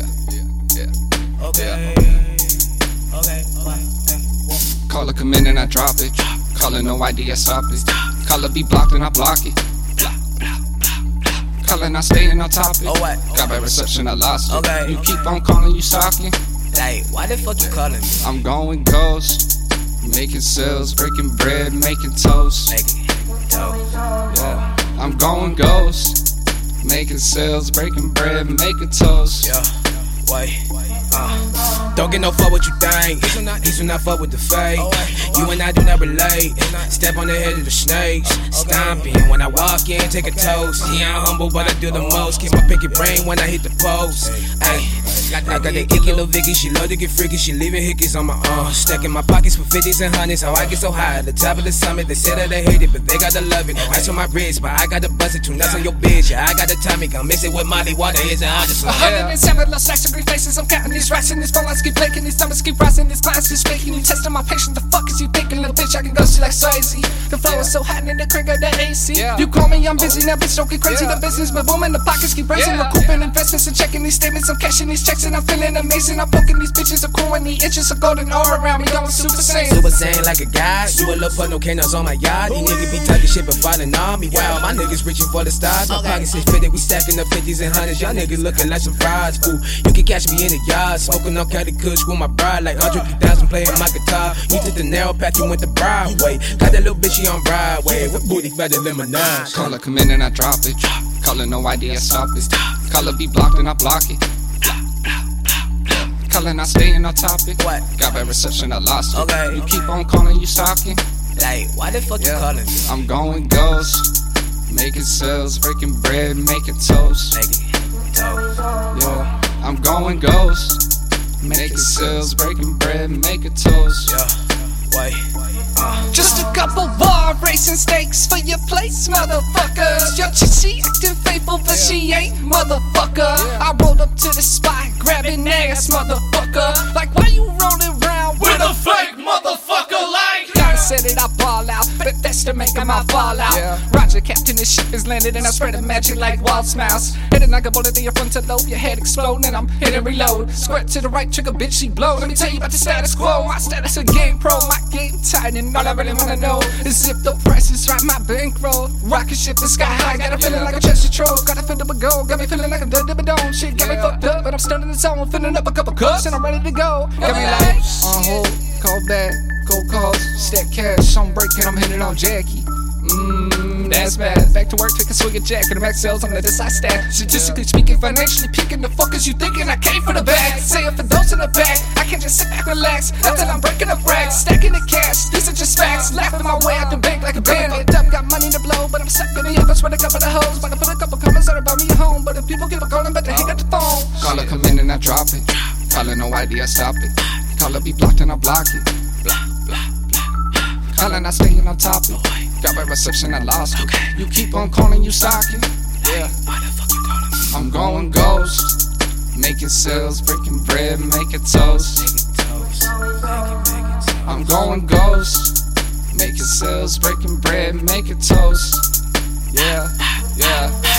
Call yeah, yeah. Okay. And I drop it. Call Caller no ID, I stop it. Call Caller be blocked and I block it. Call Caller not staying on topic. Got my reception, I lost it. You keep on calling, you stalking. Like, why the fuck you calling me? I'm going ghost. Making sales, breaking bread, making toast. Making toast. Yeah. I'm going ghost. Making sales, breaking bread, making toast. Yeah. Uh, don't get no fuck what you think. These will not, fuck with the fake. You and I do not relate. Step on the head of the snakes. Stomping when I walk in, take a toast. Yeah, I'm humble, but I do the most. Keep my pinky brain when I hit the post. Ay, I got that icky little Vicky. She love to get freaky. She leaving hickeys on my arm. Stacking my pockets for 50s and hundreds. How I get so high at the top of the summit. They say that they hate it, but they gotta love it. Ice on my wrist, but I gotta bust it. Two nuts on your bitch. Yeah, I got the timing. Come mix it with Molly Water. It's a honest one. A hundred and seven lost sex degree faces. I'm counting these rats in these phone lines keep blinking. These numbers keep rising. These glasses is faking. You testing my patience. The fuck is you thinking, little bitch? I can go see like Swayze. The flow is so hot in the crank of the AC. You call me, I'm busy. Now bitch don't get crazy. The business but booming. The pockets keep raising. Yeah. Recouping investments and checking these statements. I'm cashing these checks and I'm feeling amazing. I'm poking these bitches. I'm cool and the inches of golden aura around me. Going super saiyan. Super Saiyan like a god. Do a little put no canos on my yard. These niggas be talking shit but falling on me. Wow, my niggas reaching for the stars. My pockets is fitted. We stacking up 50s and hundreds. Y'all niggas looking like some fries. Ooh, you can catch me in the yard. Smoking on Cali Kush with my bride. Like Andre 3000 playing my guitar. You took the narrow path, you went the Broadway. Got that little bitchy on Broadway. With booty fatter than Minaj. Caller come in and I drop it. Caller no ID, I stop it. Caller be blocked and I block it. Calling, I staying on topic. What? Got bad reception, I lost it. Okay. You keep on calling, you stalking. Like, why the fuck you calling me? I'm going ghost. Making sales, breaking bread, making toast. Make it dope. Yeah. I'm going ghost. Making sales, breaking bread, making toast. Yeah, wait. Uh, Just a couple bar racing stakes for your place, motherfuckers. Yo, she, she acting faithful, but she ain't, motherfucker. I rolled up to the spot, ass, motherfucker. That's to make 'em all fall out. Yeah. Roger, Captain, this ship is landed, and I spread the magic like wild smiles. Hitting like a bullet in your frontal lobe, your head explode, and I'm hitting reload. Squirt to the right trigger, bitch, she blow. Let me tell you about the status quo. My status a game pro, my game tight, and all I really wanna know is if the price is right, my bankroll. Rocket ship the sky high, got a feeling like a chest of troll. Got a feeling of gold, got me feeling like a dub dome. Shit got me fucked up, but I'm still in the zone, filling up a couple cups, and I'm ready to go. Got me like on hold, call back, cold calls, stack cash, I'm breaking, I'm hitting on Jackie. Mmm, that's bad. Back to work, take a swig of Jack, and the max sales on the side stack. Statistically speaking, financially peaking, the fuck is you thinking? I came for the bag. Say it for those in the back. I can't just sit back, relax until I'm breaking up racks, stacking the cash. These are just facts. Laughing my way out the bank like a bandit. Up, got money to blow, but I'm stuck in the office with a couple of hoes. But I put a couple comments out about me at home. But if people keep a calling, but they hang up the phone. Caller come in and I drop it. Caller no ID, I stop it. Call Caller be blocked and I block it. Calling, I staying on topic. Got bad reception, I lost it. You keep on calling, you stalking. Yeah. why the fuck you? I'm going ghost. Making sales, breaking bread, making toast. Make it toast. Make it, make it toast. I'm going ghost. Making sales, breaking bread, making toast. Yeah, yeah.